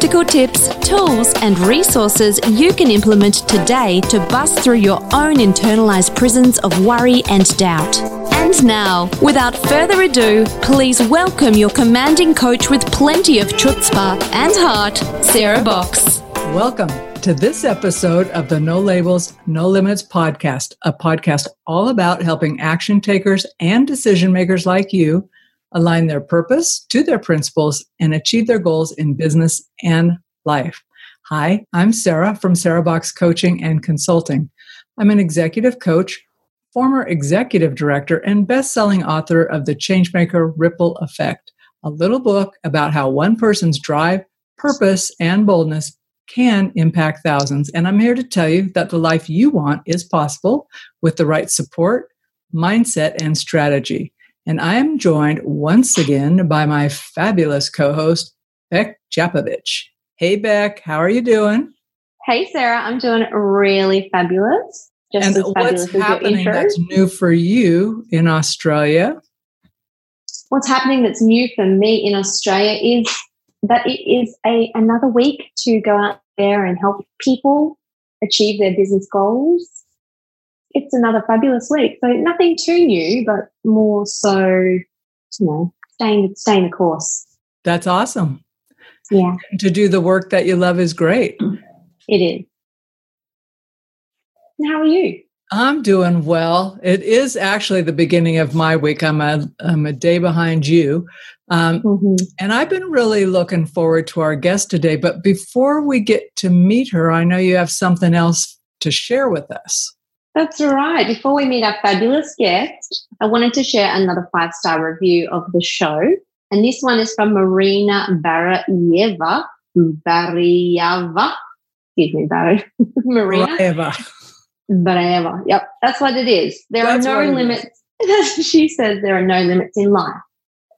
practical tips, tools, and resources you can implement today to bust through your own internalized prisons of worry and doubt. And now, without further ado, please welcome your commanding coach with plenty of chutzpah and heart, Sarah Box. Welcome to this episode of the No Labels, No Limits podcast, a podcast all about helping action takers and decision makers like you align their purpose to their principles, and achieve their goals in business and life. Hi, I'm Sarah from Sarah Box Coaching and Consulting. I'm an executive coach, former executive director, and best-selling author of The Changemaker Ripple Effect, a little book about how one person's drive, purpose, and boldness can impact thousands. And I'm here to tell you that the life you want is possible with the right support, mindset, and strategy. And I am joined once again by my fabulous co host, Beck Japovich. Hey, Beck, how are you doing? Hey, Sarah, I'm doing really fabulous. Just and what's happening that's new for you in Australia? What's happening that's new for me in Australia is that it is a another week to go out there and help people achieve their business goals it's another fabulous week. So nothing too new, but more so, you know, staying staying the course. That's awesome. Yeah. To do the work that you love is great. It is. And how are you? I'm doing well. It is actually the beginning of my week. I'm a, I'm a day behind you. Um, mm-hmm. And I've been really looking forward to our guest today. But before we get to meet her, I know you have something else to share with us. That's right. Before we meet our fabulous guest, I wanted to share another five star review of the show. And this one is from Marina Barayeva. Barayeva. Excuse me, Bar- Marina. Barayeva. Barayeva. Yep, that's what it is. There that's are no limits. she says there are no limits in life.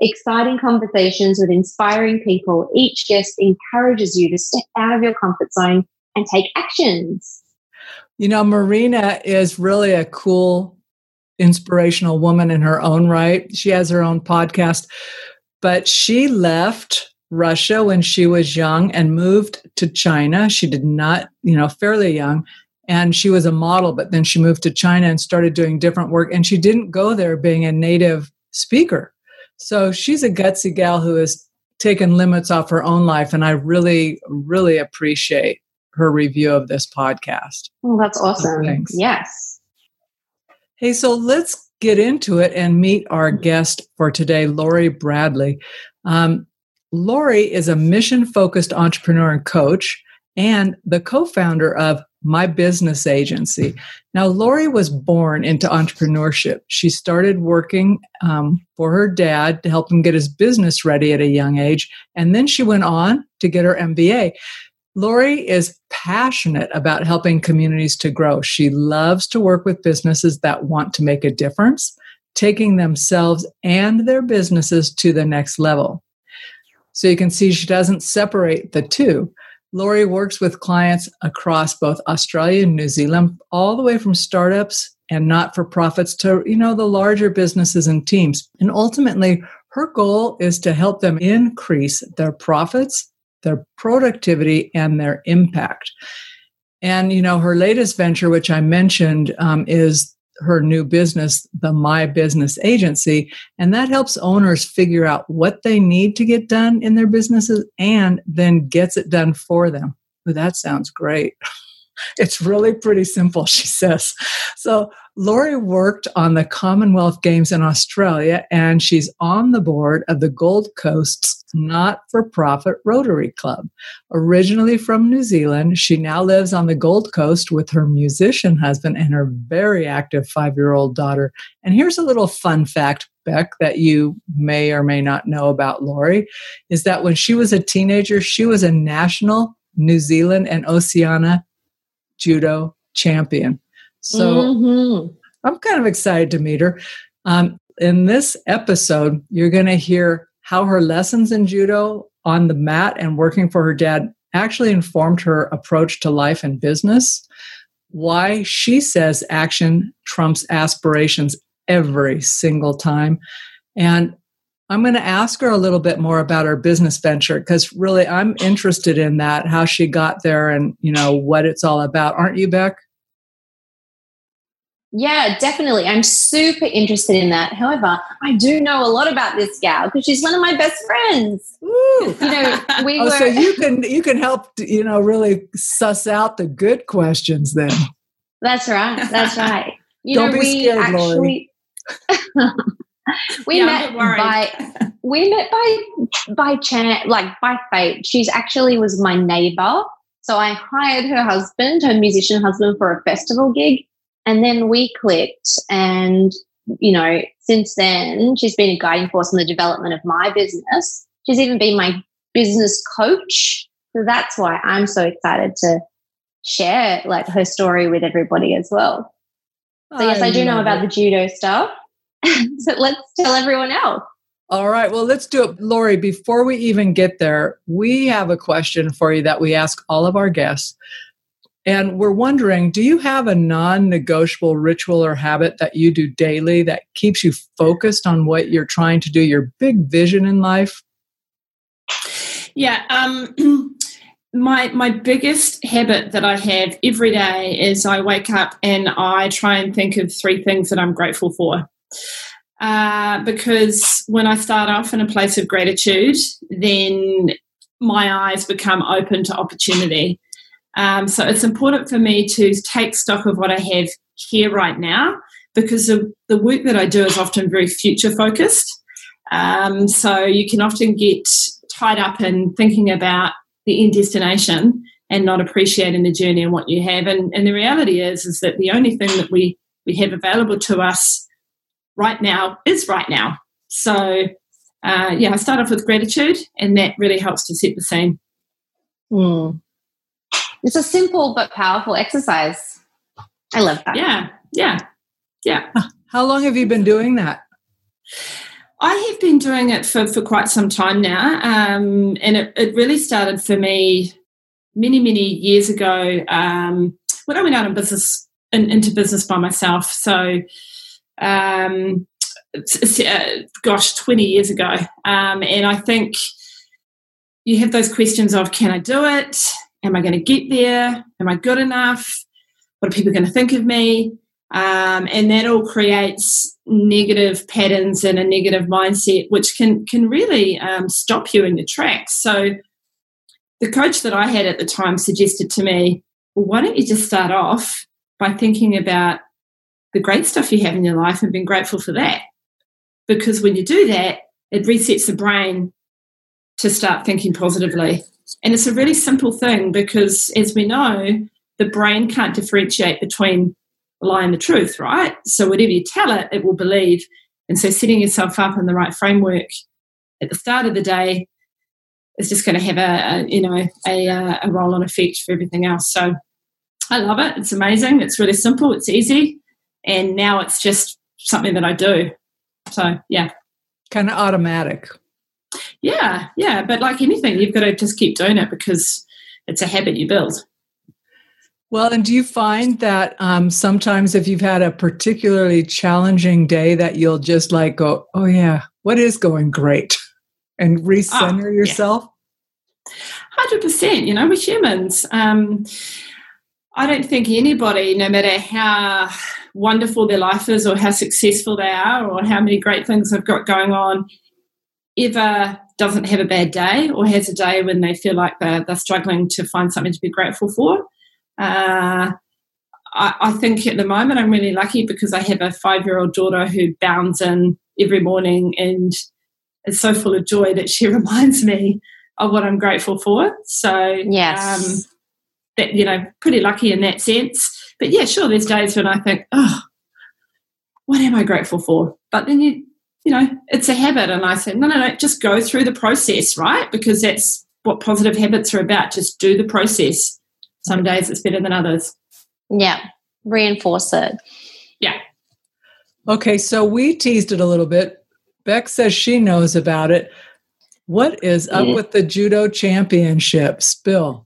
Exciting conversations with inspiring people. Each guest encourages you to step out of your comfort zone and take actions. You know, Marina is really a cool, inspirational woman in her own right. She has her own podcast, but she left Russia when she was young and moved to China. She did not, you know, fairly young. And she was a model, but then she moved to China and started doing different work. And she didn't go there being a native speaker. So she's a gutsy gal who has taken limits off her own life. And I really, really appreciate her review of this podcast. Oh, that's awesome. Thanks. Yes. Hey, so let's get into it and meet our guest for today, Lori Bradley. Um, Lori is a mission focused entrepreneur and coach and the co founder of My Business Agency. Now, Lori was born into entrepreneurship. She started working um, for her dad to help him get his business ready at a young age. And then she went on to get her MBA. Lori is passionate about helping communities to grow. She loves to work with businesses that want to make a difference, taking themselves and their businesses to the next level. So you can see she doesn't separate the two. Lori works with clients across both Australia and New Zealand, all the way from startups and not for profits to, you know, the larger businesses and teams. And ultimately, her goal is to help them increase their profits their productivity and their impact. And, you know, her latest venture, which I mentioned, um, is her new business, the My Business Agency. And that helps owners figure out what they need to get done in their businesses and then gets it done for them. Well, that sounds great. It's really pretty simple, she says. So, Lori worked on the Commonwealth Games in Australia, and she's on the board of the Gold Coast's not for profit Rotary Club. Originally from New Zealand, she now lives on the Gold Coast with her musician husband and her very active five year old daughter. And here's a little fun fact, Beck, that you may or may not know about Lori is that when she was a teenager, she was a national New Zealand and Oceania judo champion. So mm-hmm. I'm kind of excited to meet her. Um, in this episode, you're going to hear how her lessons in judo on the mat and working for her dad actually informed her approach to life and business, why she says action trumps aspirations every single time. And I'm going to ask her a little bit more about her business venture because really I'm interested in that, how she got there and, you know, what it's all about. Aren't you, Beck? Yeah, definitely. I'm super interested in that. However, I do know a lot about this gal because she's one of my best friends. Ooh. You know, we oh, were so you can you can help you know really suss out the good questions then. That's right. That's right. You Don't know, be we scared, actually we yeah, met by we met by by chance like by fate. She's actually was my neighbor. So I hired her husband, her musician husband, for a festival gig and then we clicked. And, you know, since then, she's been a guiding force in the development of my business. She's even been my business coach. So that's why I'm so excited to share like her story with everybody as well. So yes, I, I do know about it. the judo stuff. so let's tell everyone else. All right. Well, let's do it. Lori, before we even get there, we have a question for you that we ask all of our guests. And we're wondering do you have a non negotiable ritual or habit that you do daily that keeps you focused on what you're trying to do, your big vision in life? Yeah. Um, my my biggest habit that I have every day is I wake up and I try and think of three things that I'm grateful for. Uh, because when I start off in a place of gratitude, then my eyes become open to opportunity. Um, so it's important for me to take stock of what I have here right now because the, the work that I do is often very future focused. Um, so you can often get tied up in thinking about the end destination and not appreciating the journey and what you have. And, and the reality is, is that the only thing that we, we have available to us right now is right now. So, uh, yeah, I start off with gratitude, and that really helps to set the scene. Mm. It's a simple but powerful exercise. I love that. Yeah, yeah, yeah. How long have you been doing that? I have been doing it for, for quite some time now. Um, and it, it really started for me many, many years ago um, when I went out in business, in, into business by myself. So, um, uh, gosh, 20 years ago. Um, and I think you have those questions of can I do it? Am I going to get there? Am I good enough? What are people going to think of me? Um, and that all creates negative patterns and a negative mindset, which can can really um, stop you in your tracks. So, the coach that I had at the time suggested to me, "Well, why don't you just start off by thinking about the great stuff you have in your life and being grateful for that? Because when you do that, it resets the brain to start thinking positively. And it's a really simple thing because, as we know, the brain can't differentiate between the lie and the truth, right? So, whatever you tell it, it will believe. And so, setting yourself up in the right framework at the start of the day is just going to have a, a you know a, a roll on effect for everything else. So, I love it. It's amazing. It's really simple. It's easy, and now it's just something that I do. So, yeah, kind of automatic. Yeah, yeah. But like anything, you've got to just keep doing it because it's a habit you build. Well, and do you find that um, sometimes if you've had a particularly challenging day, that you'll just like go, oh, yeah, what is going great? And recenter oh, yourself? Yeah. 100%. You know, we're humans. Um, I don't think anybody, no matter how wonderful their life is or how successful they are or how many great things they've got going on, ever doesn't have a bad day or has a day when they feel like they're, they're struggling to find something to be grateful for. Uh, I, I, think at the moment I'm really lucky because I have a five year old daughter who bounds in every morning and is so full of joy that she reminds me of what I'm grateful for. So, yes. Um, that, you know, pretty lucky in that sense. But yeah, sure, there's days when I think, oh, what am I grateful for? But then you, you know, it's a habit. And I say, no, no, no, just go through the process, right? Because that's what positive habits are about. Just do the process. Some days it's better than others. Yeah. Reinforce it. Yeah. Okay. So we teased it a little bit. Beck says she knows about it. What is up yeah. with the judo championships, Bill?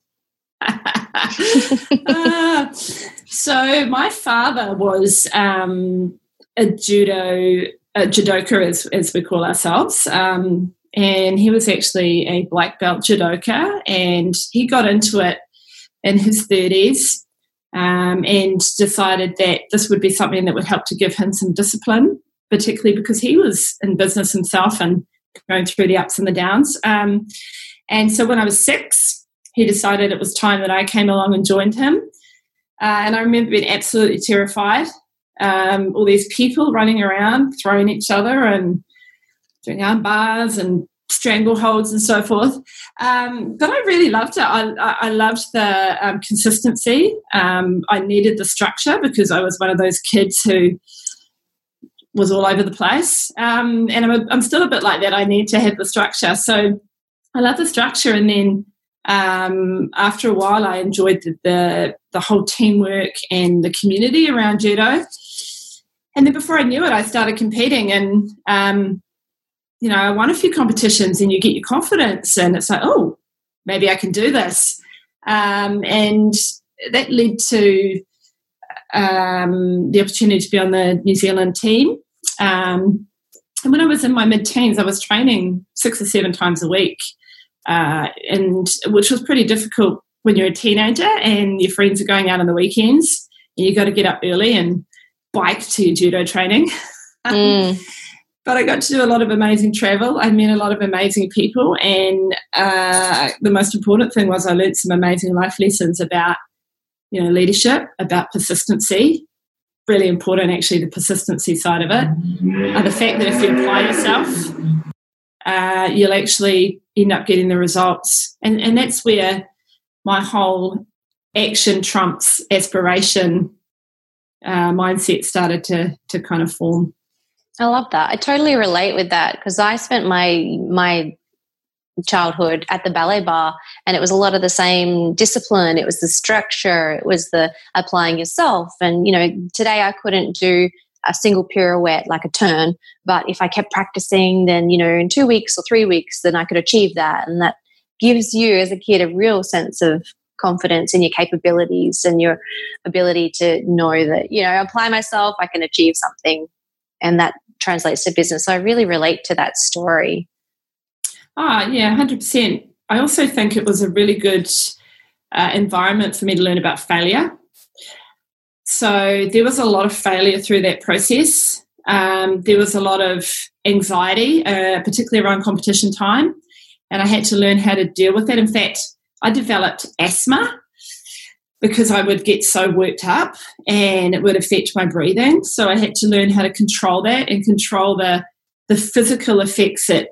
uh, so my father was um, a judo a judoka, as, as we call ourselves, um, and he was actually a black belt judoka, and he got into it in his thirties. Um, and decided that this would be something that would help to give him some discipline, particularly because he was in business himself and going through the ups and the downs. Um, and so when I was six, he decided it was time that I came along and joined him. Uh, and I remember being absolutely terrified. Um, all these people running around, throwing each other and doing arm bars and strangleholds and so forth. Um, but I really loved it. I, I loved the um, consistency. Um, I needed the structure because I was one of those kids who was all over the place. Um, and I'm, a, I'm still a bit like that. I need to have the structure. So I love the structure. And then um, after a while, I enjoyed the, the, the whole teamwork and the community around judo. And then before I knew it, I started competing, and um, you know, I won a few competitions, and you get your confidence, and it's like, oh, maybe I can do this. Um, and that led to um, the opportunity to be on the New Zealand team. Um, and when I was in my mid teens, I was training six or seven times a week, uh, and which was pretty difficult when you're a teenager and your friends are going out on the weekends. And you got to get up early and bike to your judo training. Mm. but I got to do a lot of amazing travel. I met a lot of amazing people, and uh, the most important thing was I learned some amazing life lessons about, you know, leadership, about persistency. Really important, actually, the persistency side of it. Uh, the fact that if you apply yourself, uh, you'll actually end up getting the results, and and that's where my whole action trumps aspiration uh, mindset started to to kind of form. I love that. I totally relate with that because I spent my my childhood at the ballet bar and it was a lot of the same discipline it was the structure it was the applying yourself and you know today i couldn't do a single pirouette like a turn. But if i kept practicing then you know in two weeks or three weeks then i could achieve that. And that gives you as a kid a real sense of confidence in your capabilities and your ability to know that you know apply myself i can achieve something. And that translates to business. So i really relate to that story. Ah yeah 100% i also think it was a really good uh, environment for me to learn about failure so there was a lot of failure through that process um, there was a lot of anxiety uh, particularly around competition time and i had to learn how to deal with that in fact I developed asthma because I would get so worked up and it would affect my breathing. So I had to learn how to control that and control the the physical effects that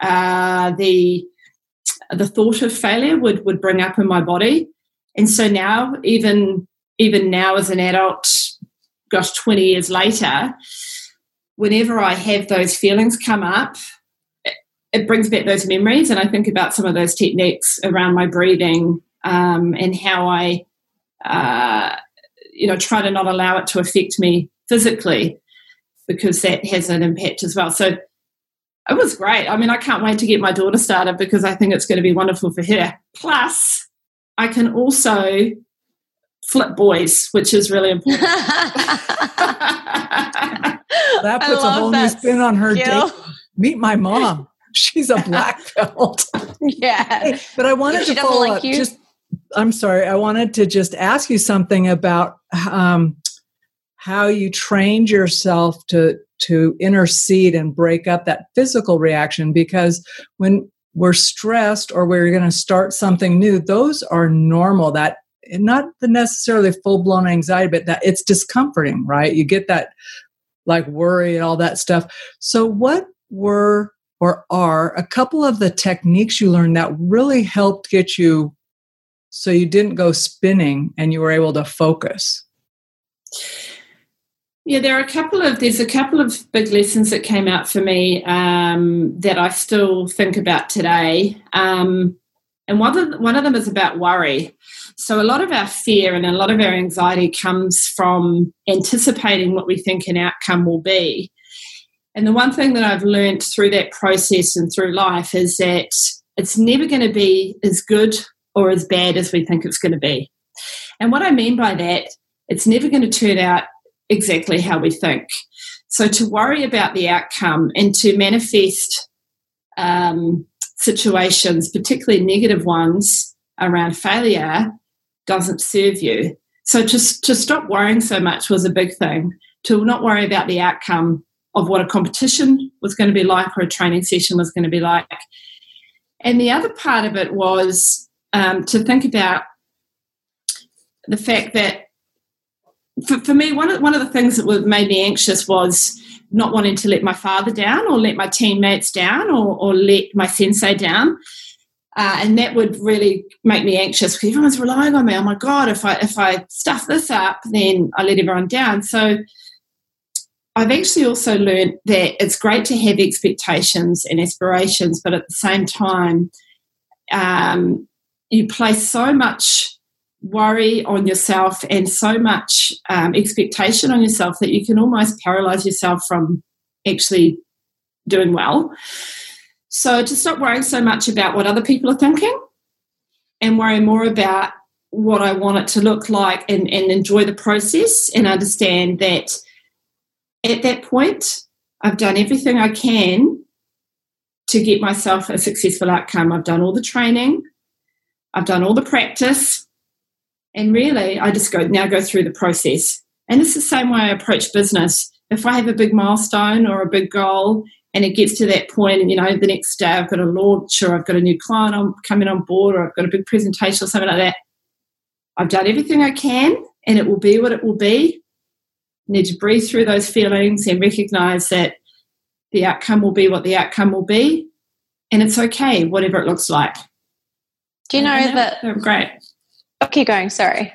uh, the the thought of failure would would bring up in my body. And so now, even even now as an adult, gosh, twenty years later, whenever I have those feelings come up, it brings back those memories. And i think about some of those techniques around my breathing um, and how i uh, you know try to not allow it to affect me physically because that has an impact as well. So it was great. I mean i can't wait to get my daughter started because i think it's going to be wonderful for her. Plus i can also flip boys which is really important that puts a whole new spin on her date meet my mom she's a black belt. yeah. but I wanted to follow like up. You? Just, I'm sorry. I wanted to just ask you something about um, how you trained yourself to to intercede and break up that physical reaction because when we're stressed or we're going to start something new those are normal that not the necessarily full blown anxiety, but that it's discomforting, right? You get that like worry and all that stuff. So, what were or are a couple of the techniques you learned that really helped get you so you didn't go spinning and you were able to focus? Yeah, there are a couple of there's a couple of big lessons that came out for me um, that I still think about today, um, and one of one of them is about worry. So a lot of our fear and a lot of our anxiety comes from anticipating what we think an outcome will be. And the one thing that I've learned through that process and through life is that it's never going to be as good or as bad as we think it's going to be. And what I mean by that, it's never going to turn out exactly how we think. So to worry about the outcome and to manifest um, situations, particularly negative ones around failure, doesn't serve you. So just to stop worrying so much was a big thing. To not worry about the outcome of what a competition was going to be like or a training session was going to be like. And the other part of it was um, to think about the fact that for, for me, one of, one of the things that made me anxious was not wanting to let my father down or let my teammates down or, or let my sensei down. Uh, and that would really make me anxious because everyone's relying on me. Oh my God, if I if I stuff this up, then I let everyone down. So I've actually also learned that it's great to have expectations and aspirations, but at the same time, um, you place so much worry on yourself and so much um, expectation on yourself that you can almost paralyze yourself from actually doing well. So, to stop worrying so much about what other people are thinking and worry more about what I want it to look like and, and enjoy the process and understand that at that point, I've done everything I can to get myself a successful outcome. I've done all the training, I've done all the practice, and really, I just go now go through the process. And it's the same way I approach business. If I have a big milestone or a big goal and it gets to that point, and you know, the next day I've got a launch or I've got a new client I'm coming on board or I've got a big presentation or something like that, I've done everything I can and it will be what it will be. You need to breathe through those feelings and recognize that the outcome will be what the outcome will be. And it's okay, whatever it looks like. Do you know that? Great. I'll keep going. Sorry.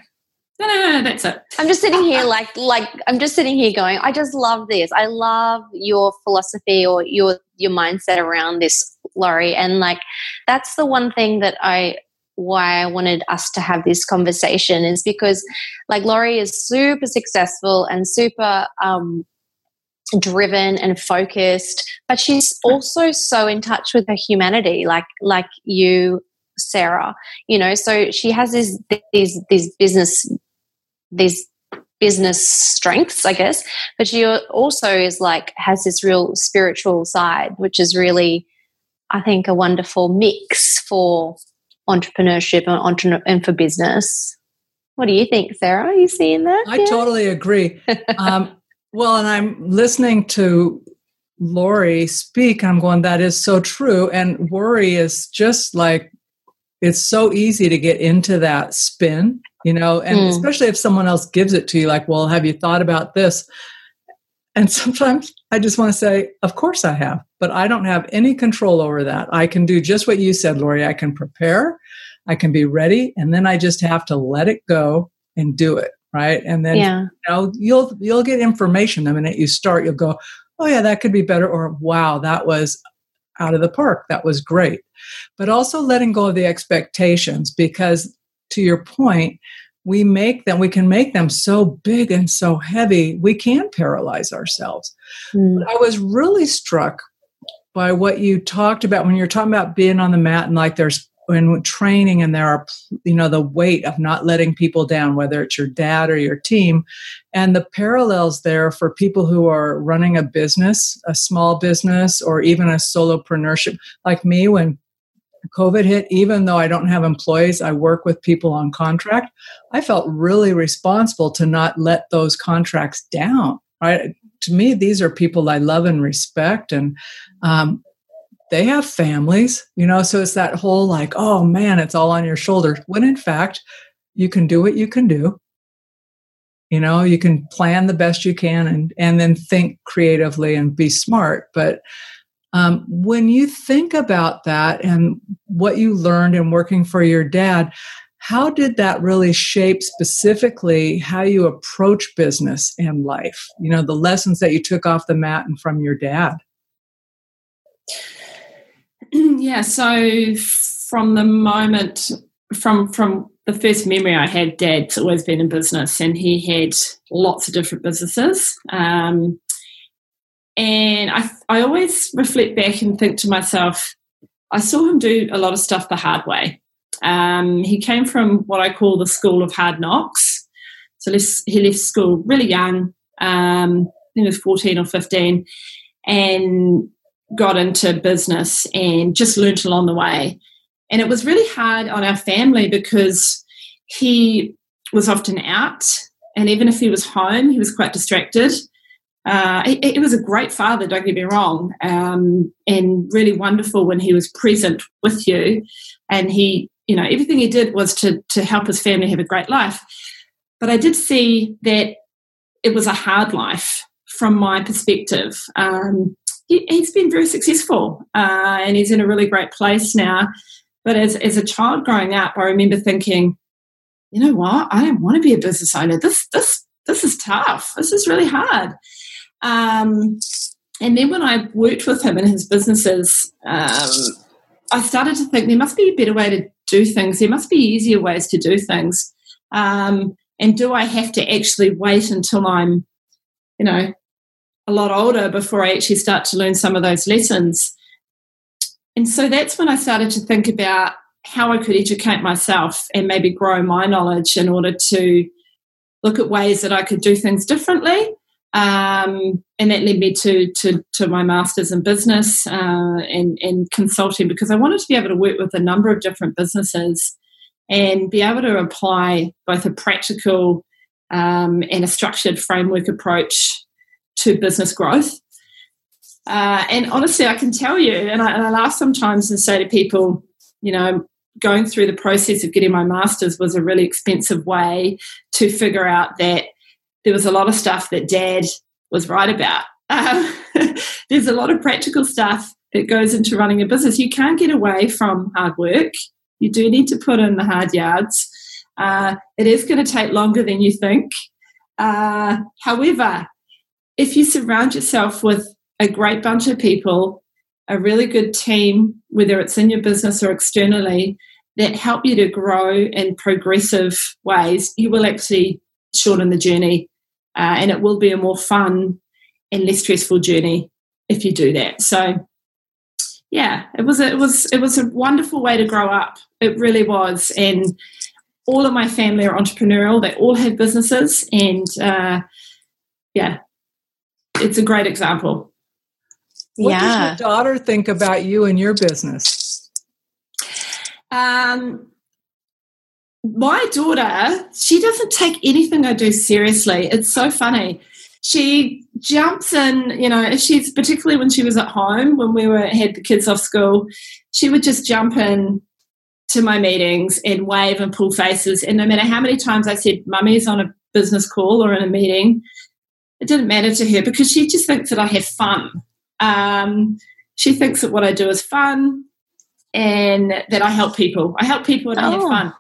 No, no, no, that's it. I'm just sitting here like like I'm just sitting here going, I just love this. I love your philosophy or your your mindset around this, Lori. And like that's the one thing that I why I wanted us to have this conversation is because like Lori is super successful and super um driven and focused, but she's also so in touch with her humanity, like like you Sarah. You know, so she has these these these business these business strengths, I guess, but she also is like has this real spiritual side, which is really, I think, a wonderful mix for entrepreneurship and, entre- and for business. What do you think, Sarah? Are you seeing that? I yeah? totally agree. um, well, and I'm listening to Lori speak. I'm going, that is so true. And worry is just like it's so easy to get into that spin, you know, and mm. especially if someone else gives it to you, like, well, have you thought about this? And sometimes I just want to say, of course I have, but I don't have any control over that. I can do just what you said, Lori. I can prepare, I can be ready, and then I just have to let it go and do it. Right. And then yeah. you know, you'll you'll get information the minute you start, you'll go, Oh yeah, that could be better, or wow, that was out of the park. That was great. But also letting go of the expectations because, to your point, we make them, we can make them so big and so heavy, we can paralyze ourselves. Mm. I was really struck by what you talked about when you're talking about being on the mat and like there's when training and there are you know the weight of not letting people down whether it's your dad or your team and the parallels there for people who are running a business a small business or even a solopreneurship like me when covid hit even though i don't have employees i work with people on contract i felt really responsible to not let those contracts down right to me these are people i love and respect and um, they have families, you know, so it's that whole like, oh man, it's all on your shoulders. When in fact, you can do what you can do. You know, you can plan the best you can and, and then think creatively and be smart. But um, when you think about that and what you learned in working for your dad, how did that really shape specifically how you approach business and life? You know, the lessons that you took off the mat and from your dad. Yeah, so from the moment from from the first memory I had, Dad's always been in business, and he had lots of different businesses. Um, and I, I always reflect back and think to myself, I saw him do a lot of stuff the hard way. Um, he came from what I call the school of hard knocks. So he left school really young. Um, I think he was 14 or 15, and got into business and just learnt along the way. And it was really hard on our family because he was often out. And even if he was home, he was quite distracted. Uh, he, was a great father, don't get me wrong, um, and really wonderful when he was present with you. And he, you know, everything he did was to, to help his family have a great life. But I did see that it was a hard life from my perspective. Um, he, has been very successful uh, and he's in a really great place now. But as, as a child growing up, I remember thinking, you know what? I don't want to be a business owner. This this this is tough. This is really hard. Um, and then when I worked with him in his businesses, um, I started to think there must be a better way to do things. There must be easier ways to do things. Um, and do I have to actually wait until I'm, you know, a lot older before I actually start to learn some of those lessons? And so that's when I started to think about how I could educate myself and maybe grow my knowledge in order to look at ways that I could do things differently. Um, and that led me to, to, to my master's in business uh, and, and consulting because I wanted to be able to work with a number of different businesses and be able to apply both a practical um, and a structured framework approach to business growth. Uh, and honestly, I can tell you, and I, and I laugh sometimes and say to people, you know, going through the process of getting my master's was a really expensive way to figure out that there was a lot of stuff that dad was right about. Um, there's a lot of practical stuff that goes into running a business. You can't get away from hard work. You do need to put in the hard yards. Uh, it is going to take longer than you think. Uh, however, if you surround yourself with a great bunch of people, a really good team, whether it's in your business or externally, that help you to grow in progressive ways, you will actually shorten the journey uh, and it will be a more fun and less stressful journey if you do that. So yeah, it was a, it was it was a wonderful way to grow up. It really was, and all of my family are entrepreneurial. They all have businesses, and uh, yeah, it's a great example. What yeah. does your daughter think about you and your business? Um, my daughter, she doesn't take anything I do seriously. It's so funny. She jumps in, you know, she's particularly when she was at home, when we were had the kids off school, she would just jump in to my meetings and wave and pull faces. And no matter how many times I said, Mummy's on a business call or in a meeting, it didn't matter to her because she just thinks that I have fun. Um, she thinks that what I do is fun and that I help people. I help people and oh. I have oh. fun.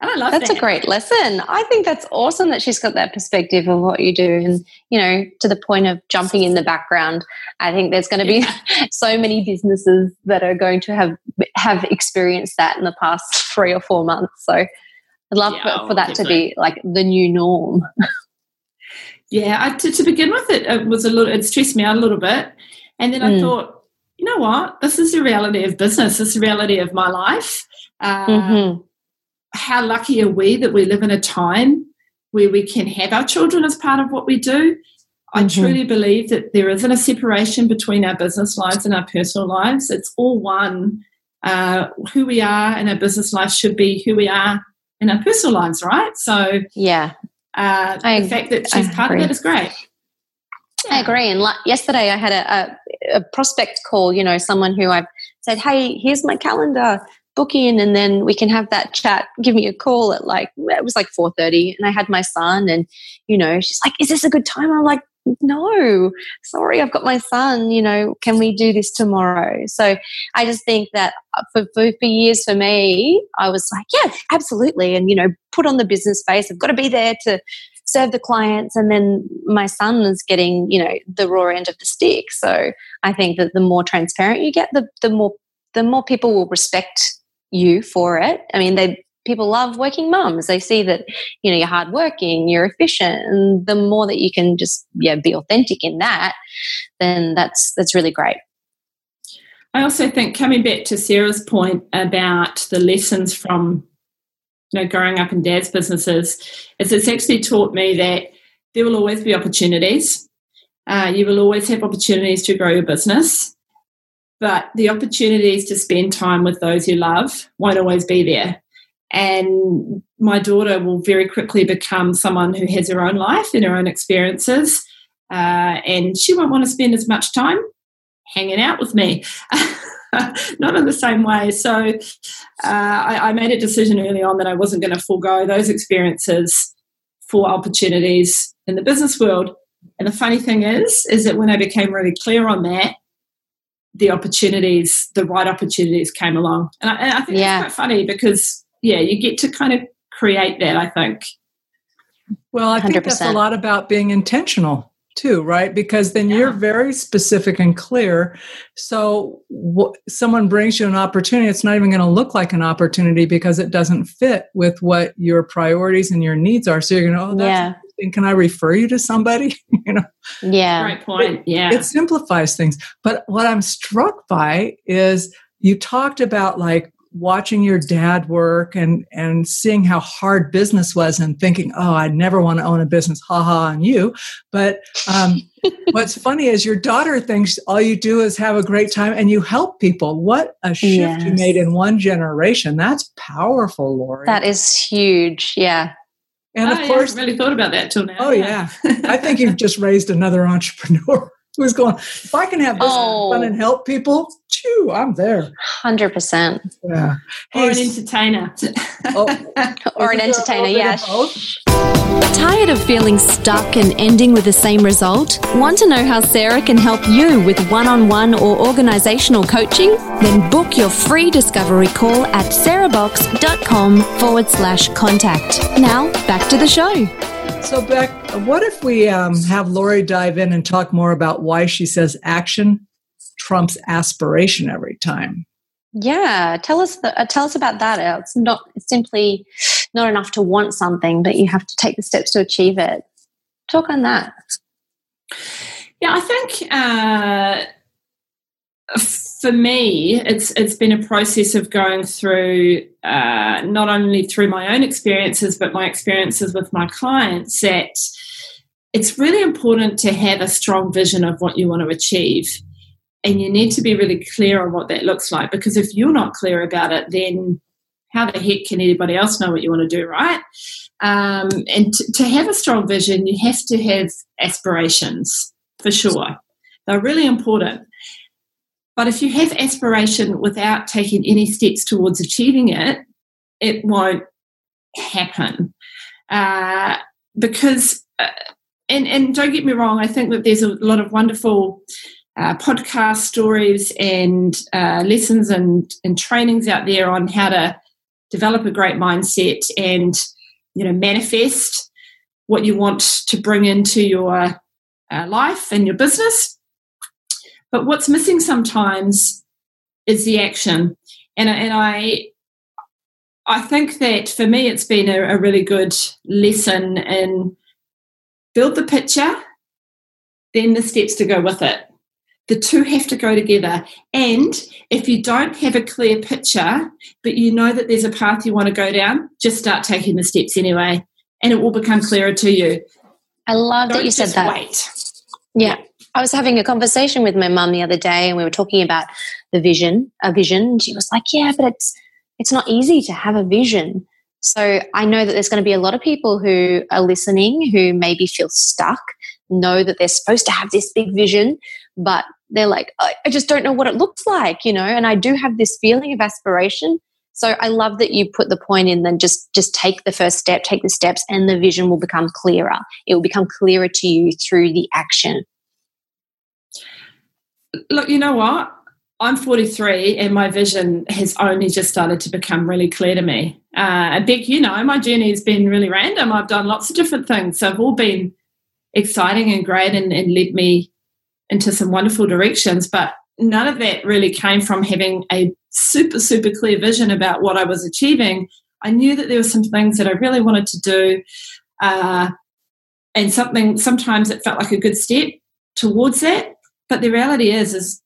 And I love that's that. a great lesson. I think that's awesome that she's got that perspective of what you do. And, you know, to the point of jumping in the background, I think there's going to be yeah. so many businesses that are going to have have experienced that in the past three or four months. So I'd love yeah, for, for that to be like the new norm. yeah, I, to, to begin with, it, it was a little, it stressed me out a little bit. And then mm. I thought, you know what? This is the reality of business. This is the reality of my life. Uh, mm-hmm. How lucky are we that we live in a time where we can have our children as part of what we do? I mm-hmm. truly believe that there isn't a separation between our business lives and our personal lives. It's all one. Uh, who we are in our business life should be who we are in our personal lives, right? So, yeah, uh, I, the fact that she's I part agree. of that is great. I agree. And like yesterday, I had a, a, a, prospect call. You know, someone who I've said, "Hey, here's my calendar. Book in and then we can have that chat give me a call at like it was like 4.30 and i had my son and you know she's like is this a good time? I'm like no sorry i've got my son you know can we do this tomorrow? So i just think that uh, for, for, for years for me i was like yeah absolutely and you know put on the business face i've got to be there to serve the clients and then my son is getting you know the raw end of the stick. So i think that the more transparent you get the, the more the more people will respect you for it. I mean they people love working mums. They see that you know you're hardworking you're efficient and the more that you can just yeah be authentic in that then that's that's really great. I also think coming back to sarah's point about the lessons from you know, growing up in dad's businesses, is it's actually taught me that there will always be opportunities. Uh, you will always have opportunities to grow your business, but the opportunities to spend time with those you love won't always be there. And my daughter will very quickly become someone who has her own life and her own experiences, uh, and she won't want to spend as much time hanging out with me. not in the same way. So uh, I, I, made a decision early on that I wasn't going to forego those experiences for opportunities in the business world. And the funny thing is, is that when I became really clear on that, the opportunities, the right opportunities came along. And I, and I think yeah. quite funny because, yeah, you get to kind of create that, I think. Well, I 100%. think that's a lot about being intentional too, right? Because then yeah. you're very specific and clear. So someone brings you an opportunity, it's not even going to look like an opportunity because it doesn't fit with what your priorities and your needs are. So you're going to, oh, that's yeah. Can I refer you to somebody? you know? Yeah. Right point. Yeah. It, it simplifies things. But what I'm struck by is you talked about like watching your dad work and and seeing how hard business was and thinking oh i never want to own a business ha ha on you but um, what's funny is your daughter thinks all you do is have a great time and you help people what a shift yes. you made in one generation that's powerful lori that is huge yeah and of oh, course, I really thought about that till now. Oh yeah. I think you've just raised another entrepreneur who's going, if I can have this oh. fun and help people, chew, I'm there. 100%. Yeah. Hey, or an entertainer. oh, or an entertainer, yeah. Tired of feeling stuck and ending with the same result? Want to know how Sarah can help you with one on one or organizational coaching? Then book your free discovery call at sarahbox.com forward slash contact. Now, back to the show. So, Beck, what if we um, have Lori dive in and talk more about why she says action trumps aspiration every time? Yeah, tell us the, uh, tell us about that. It's not simply not enough to want something, but you have to take the steps to achieve it. Talk on that. Yeah, I think uh, for me, it's it's been a process of going through uh, not only through my own experiences, but my experiences with my clients. That it's really important to have a strong vision of what you want to achieve, and you need to be really clear on what that looks like. Because if you're not clear about it, then how the heck can anybody else know what you want to do, right? Um, and t- to have a strong vision, you have to have aspirations for sure. They're really important. But if you have aspiration without taking any steps towards achieving it, it won't happen. Uh, because, uh, and, and don't get me wrong, I think that there's a lot of wonderful uh, podcast stories and uh, lessons and, and trainings out there on how to develop a great mindset and you know manifest what you want to bring into your uh, life and your business but what's missing sometimes is the action. And, and I, I think that for me, it's been a, a really good lesson in build the picture, then the steps to go with it. The two have to go together. And if you don't have a clear picture, but you know that there's a path you want to go down, just start taking the steps anyway, and it will become clearer to you. I love don't that you said that. Wait. Yeah. I was having a conversation with my mum the other day and we were talking about the vision, a vision. She was like, Yeah, but it's it's not easy to have a vision. So I know that there's going to be a lot of people who are listening who maybe feel stuck, know that they're supposed to have this big vision, but they're like, I just don't know what it looks like, you know, and I do have this feeling of aspiration. So I love that you put the point in then just just take the first step, take the steps and the vision will become clearer. It will become clearer to you through the action. Look, you know what? I'm 43 and my vision has only just started to become really clear to me. Uh, Beck, you know, my journey has been really random. I've done lots of different things. Have all been exciting and great and, and led me into some wonderful directions. But none of that really came from having a super, super clear vision about what I was achieving. I knew that there were some things that I really wanted to do. Uh, and something, sometimes it felt like a good step towards that. But the reality is, is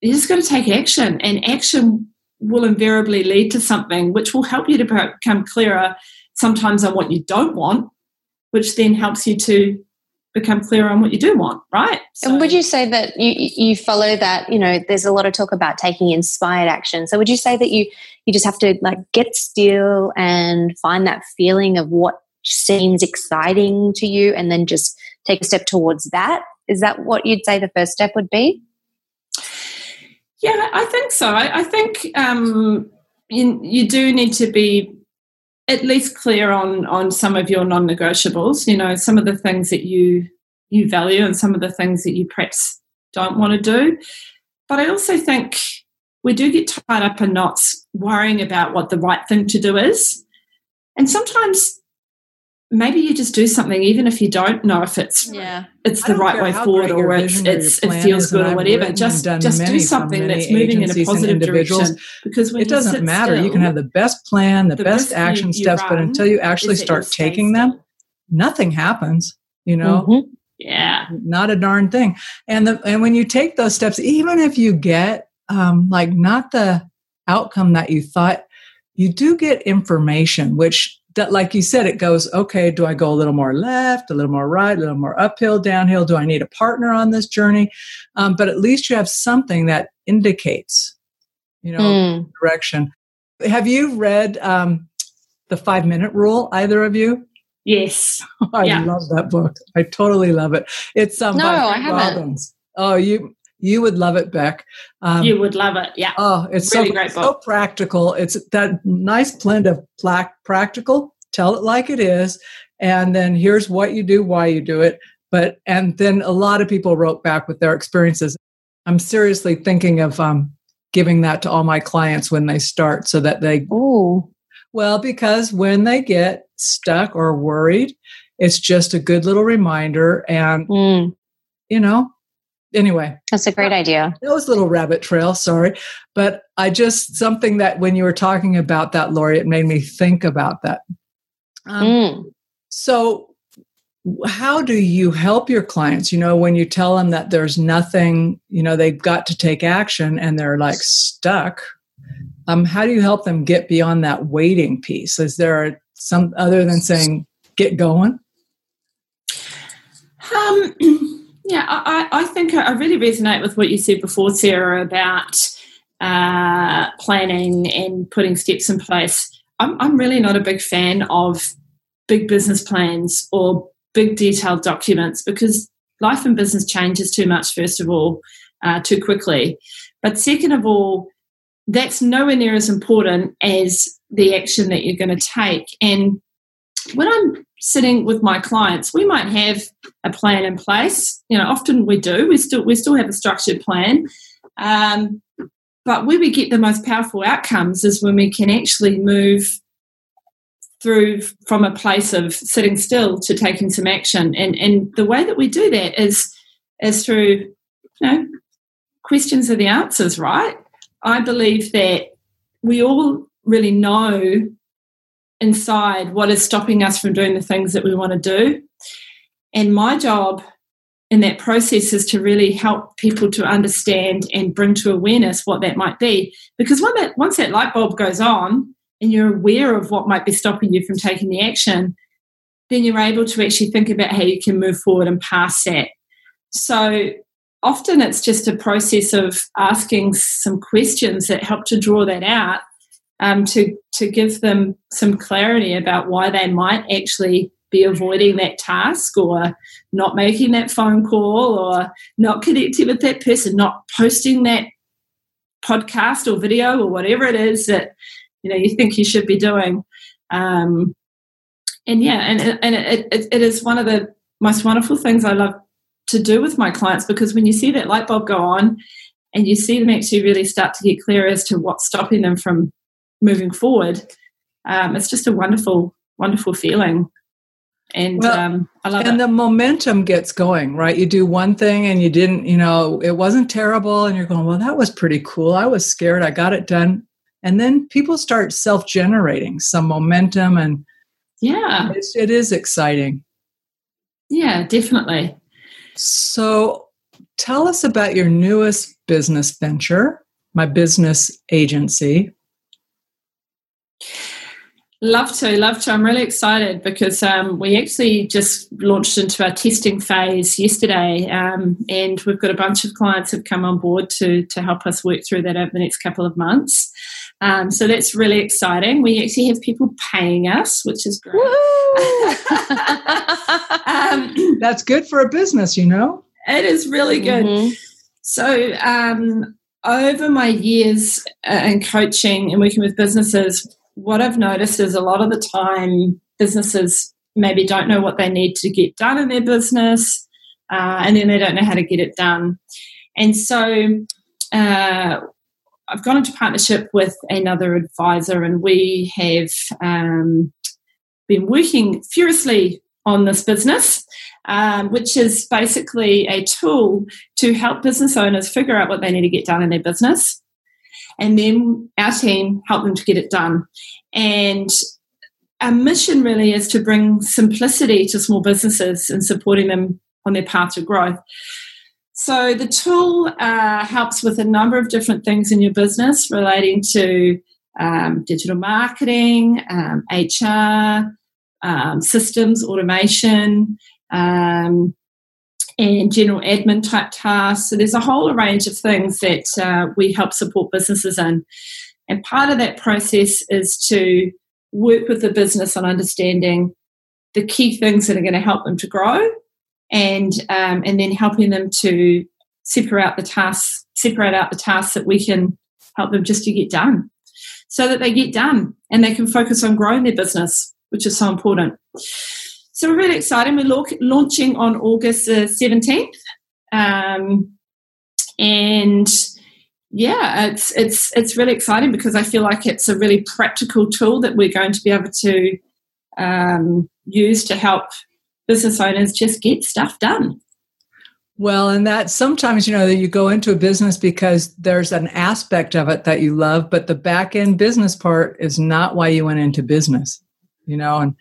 you just got to take action, and action will invariably lead to something which will help you to become clearer sometimes on what you don't want, which then helps you to become clearer on what you do want, right? So, and would you say that you you follow that? You know, there's a lot of talk about taking inspired action. So would you say that you you just have to like get still and find that feeling of what seems exciting to you, and then just take a step towards that? Is that what you'd say the first step would be? Yeah, I think so. I, I think um, you, you do need to be at least clear on on some of your non-negotiables. You know, some of the things that you you value and some of the things that you perhaps don't want to do. But I also think we do get tied up in knots worrying about what the right thing to do is. And sometimes maybe you just do something even if you don't know if it's yeah. it's the right way forward or it's, it's it feels good or whatever. just just do something that's moving in a positive direction because it doesn't matter. Still, you can have the best plan the, the best action steps but until you actually start taking them nothing happens you know? Mm-hmm. yeah. Not a darn thing. And the and when you take those steps even if you get um like not the outcome that you thought you do get information which that like you said it goes okay do i go a little more left a little more right a little more uphill downhill? Do i need a partner on this journey? Um, but at least you have something that indicates you know mm. direction. Have you read um, the five minute rule either of you? Yes. I yeah. love that book. I totally love it. It's um, no i haven't. Robbins. oh you you would love it, Beck. Um, you would love it. Yeah. Oh, it's really so, great book. so practical. It's that nice blend of plaque practical, tell it like it is, and then here's what you do, why you do it. But and then a lot of people wrote back with their experiences. I'm seriously thinking of um, giving that to all my clients when they start, so that they. Oh. Well, because when they get stuck or worried, it's just a good little reminder, and mm. you know, anyway. That's a great idea. That was a little rabbit trail sorry. But i just something that when you were talking about that lori it made me think about that. Um, mm. so how do you help your clients? You know when you tell them that there's nothing you know they've got to take action and they're like stuck um, how do you help them get beyond that waiting piece? Is there some other than saying get going um Yeah, I, I think I really resonate with what you said before, Sarah, about uh, planning and putting steps in place. I'm, I'm really not a big fan of big business plans or big detailed documents because life and business changes too much, first of all, uh, too quickly. But second of all, that's nowhere near as important as the action that you're going to take. And when I'm sitting with my clients, we might have a plan in place. You know, often we do. We still we still have a structured plan. Um, but where we get the most powerful outcomes is when we can actually move through from a place of sitting still to taking some action. And and the way that we do that is is through you know questions are the answers, right? I believe that we all really know inside what is stopping us from doing the things that we want to do. And my job in that process is to really help people to understand and bring to awareness what that might be. Because when that, once that light bulb goes on and you're aware of what might be stopping you from taking the action, then you're able to actually think about how you can move forward and pass that. So often it's just a process of asking some questions that help to draw that out um, to to give them some clarity about why they might actually be avoiding that task or not making that phone call or not connecting with that person, not posting that podcast or video or whatever it is that you know you think you should be doing. Um, and yeah, and and it, it, it is one of the most wonderful things I love to do with my clients because when you see that light bulb go on and you see them actually really start to get clear as to what's stopping them from moving forward, um, it's just a wonderful, wonderful feeling. And well, um, I love and it. the momentum gets going, right? You do one thing and you didn't, you know, it wasn't terrible, and you're going, well, that was pretty cool. I was scared, I got it done. And then people start self generating some momentum, and yeah, it's, it is exciting. Yeah, definitely. So tell us about your newest business venture, my business agency. Love to, love to. I'm really excited because um, we actually just launched into our testing phase yesterday, um, and we've got a bunch of clients have come on board to to help us work through that over the next couple of months. Um, so that's really exciting. We actually have people paying us, which is great. um, that's good for a business, you know. It is really good. Mm-hmm. So um, over my years uh, in coaching and working with businesses what I've noticed is a lot of the time businesses maybe don't know what they need to get done in their business, uh, and then they don't know how to get it done. And so uh, I've gone into partnership with another advisor, and we have um, been working furiously on this business, um, which is basically a tool to help business owners figure out what they need to get done in their business and then our team help them to get it done. And our mission really is to bring simplicity to small businesses and supporting them on their path to growth. So the tool uh, helps with a number of different things in your business relating to um, digital marketing, um, HR, um, systems, automation, um, and general admin type tasks. So there's a whole range of things that uh, we help support businesses in. And part of that process is to work with the business on understanding the key things that are going to help them to grow and um, and then helping them to separate out the tasks separate out the tasks that we can help them just to get done so that they get done and they can focus on growing their business which is so important so we're really excited. We're launching on August uh, 17th. Um, and yeah, it's it's it's really exciting because I feel like it's a really practical tool that we're going to be able to um, use to help business owners just get stuff done. Well, and that sometimes, you know, that you go into a business because there's an aspect of it that you love, but the back end business part is not why you went into business, you know, and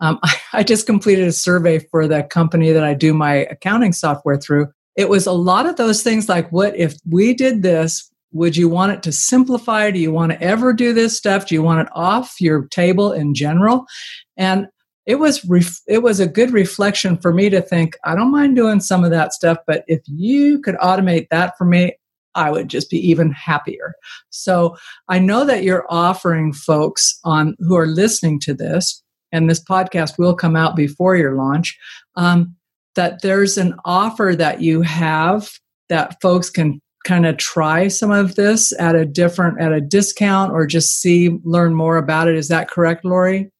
um, I, just completed a survey for the company that I do my accounting software through. It was a lot of those things like, what if we did this? Would you want it to simplify? Do you want to ever do this stuff? Do you want it off your table in general? And it was ref- it was a good reflection for me to think I don't mind doing some of that stuff, but if you could automate that for me, I would just be even happier. So I know that you're offering folks on who are listening to this and this podcast will come out before your launch, um, that there's an offer that you have that folks can kind of try some of this at a different at a discount or just see learn more about it. Is that correct lori?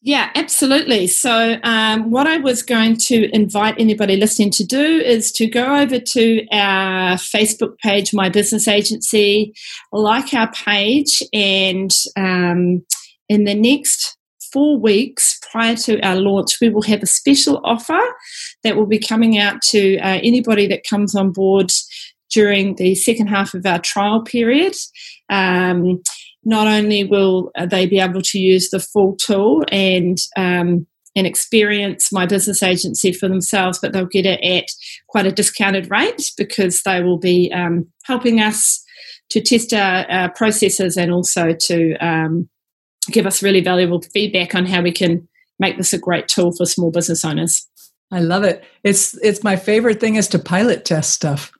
Yeah absolutely. So um, what i was going to invite anybody listening to do is to go over to our facebook page my business agency like our page and um, in the next four weeks prior to our launch, we will have a special offer that will be coming out to uh, anybody that comes on board during the second half of our trial period. Um, not only will they be able to use the full tool and um, and experience my business agency for themselves, but they'll get it at quite a discounted rate because they will be um, helping us to test our, our, processes and also to um, give us really valuable feedback on how we can make this a great tool for small business owners. I love it. It's it's my favorite thing is to pilot test stuff.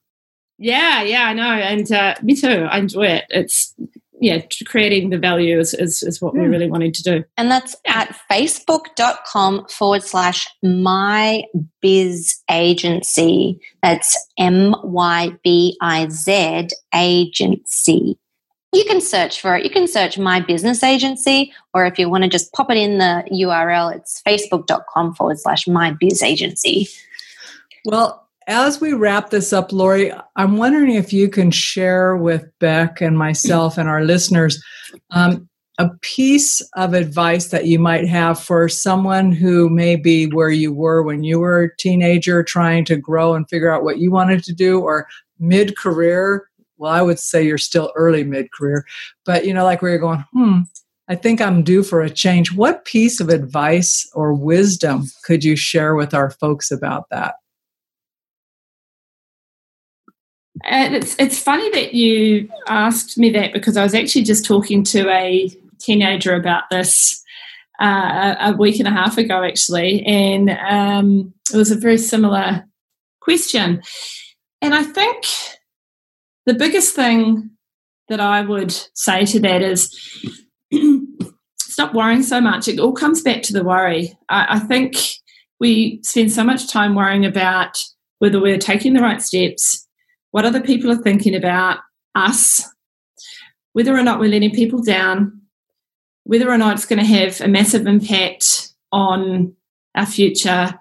Yeah, yeah, I know, and uh, me too. I enjoy it. It's yeah, creating the value is, is, is what yeah. we're really wanting to do. And that's at facebook.com forward slash my biz agency. That's M Y B I Z agency you can search for it. You can search my business agency, or if you want to just pop it in the URL, it's facebook.com forward slash my biz agency. Well, as we wrap this up, Lori, I'm wondering if you can share with Beck and myself and our listeners um, a piece of advice that you might have for someone who may be where you were when you were a teenager trying to grow and figure out what you wanted to do or mid career. Well, I would say you're still early mid career, but you know, like where you're going, hmm, I think I'm due for a change. What piece of advice or wisdom could you share with our folks about that? And it's it's funny that you asked me that because I was actually just talking to a teenager about this uh, a week and a half ago, actually, and um, it was a very similar question. And I think the biggest thing that I would say to that is stop worrying so much. It all comes back to the worry. I, I think we spend so much time worrying about whether we're taking the right steps what other people are thinking about us, whether or not we're letting people down, whether or not it's going to have a massive impact on our future.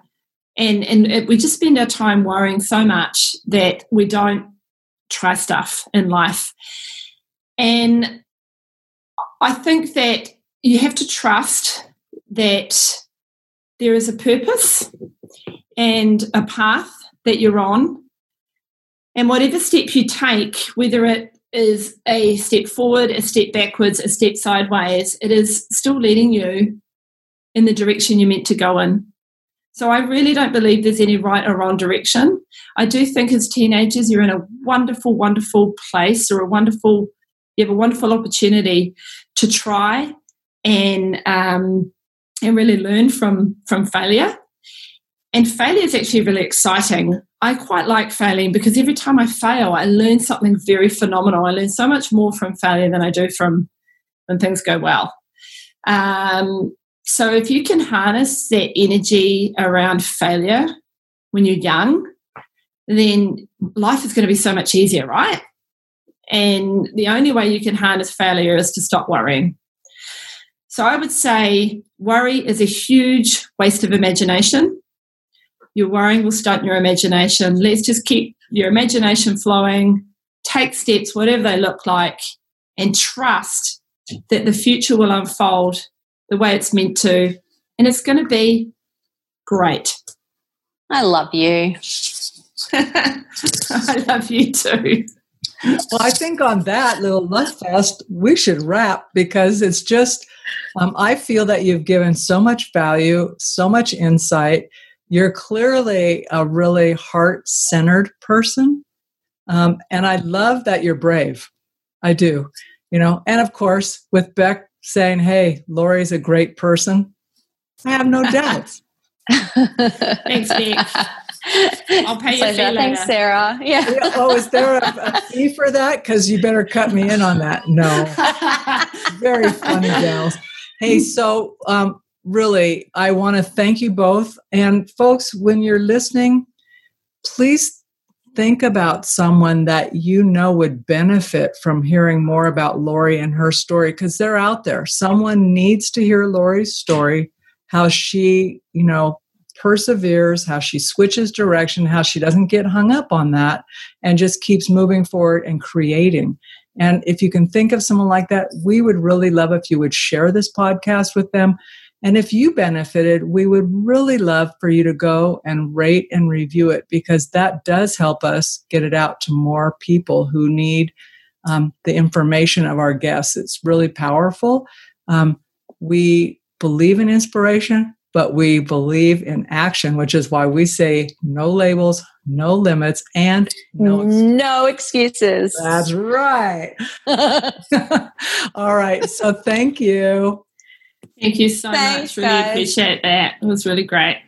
And, and it, we just spend our time worrying so much that we don't try stuff in life. And I think that you have to trust that there is a purpose and a path that you're on and whatever step you take, whether it is a step forward, a step backwards, a step sideways, it is still leading you in the direction you're meant to go in. So I really don't believe there's any right or wrong direction. I do think as teenagers you're in a wonderful, wonderful place or a wonderful you have a wonderful opportunity to try and um, and really learn from from failure. And failure is actually really exciting. I quite like failing because every time I fail, I learn something very phenomenal. I learn so much more from failure than I do from when things go well. Um, so if you can harness that energy around failure when you're young, then life is going to be so much easier, right? And the only way you can harness failure is to stop worrying. So I would say worry is a huge waste of imagination your worrying will stunt your imagination. Let's just keep your imagination flowing, take steps, whatever they look like, and trust that the future will unfold the way it's meant to. And it's going to be great. I love you. I love you too. Well, I think on that little love fest, we should wrap because it's just, um, I feel that you've given so much value, so much insight you're clearly a really heart centered person. Um, and I love that you're brave. I do. You know, and of course, with Beck saying, hey, Lori's a great person, I have no doubts. Thanks, Beck. I'll pay you later. Thanks, Sarah. Yeah. yeah. Oh, is there a, a fee for that? Because you better cut me in on that. No. Very funny, gals. Hey, so um, really, I want to thank you both. And folks, when you're listening, please think about someone that you know would benefit from hearing more about Lori and her story because they're out there. Someone needs to hear Lori's story, how she, you know, perseveres, how she switches direction, how she doesn't get hung up on that and just keeps moving forward and creating. And if you can think of someone like that, we would really love if you would share this podcast with them and if you benefited, we would really love for you to go and rate and review it because that does help us get it out to more people who need um, the information of our guests. It's really powerful. Um, we believe in inspiration, but we believe in action, which is why we say no labels, no limits, and no excuses. No excuses. That's right. All right. So thank you. Thank you so Thanks, much. Really guys. appreciate that. It was really great.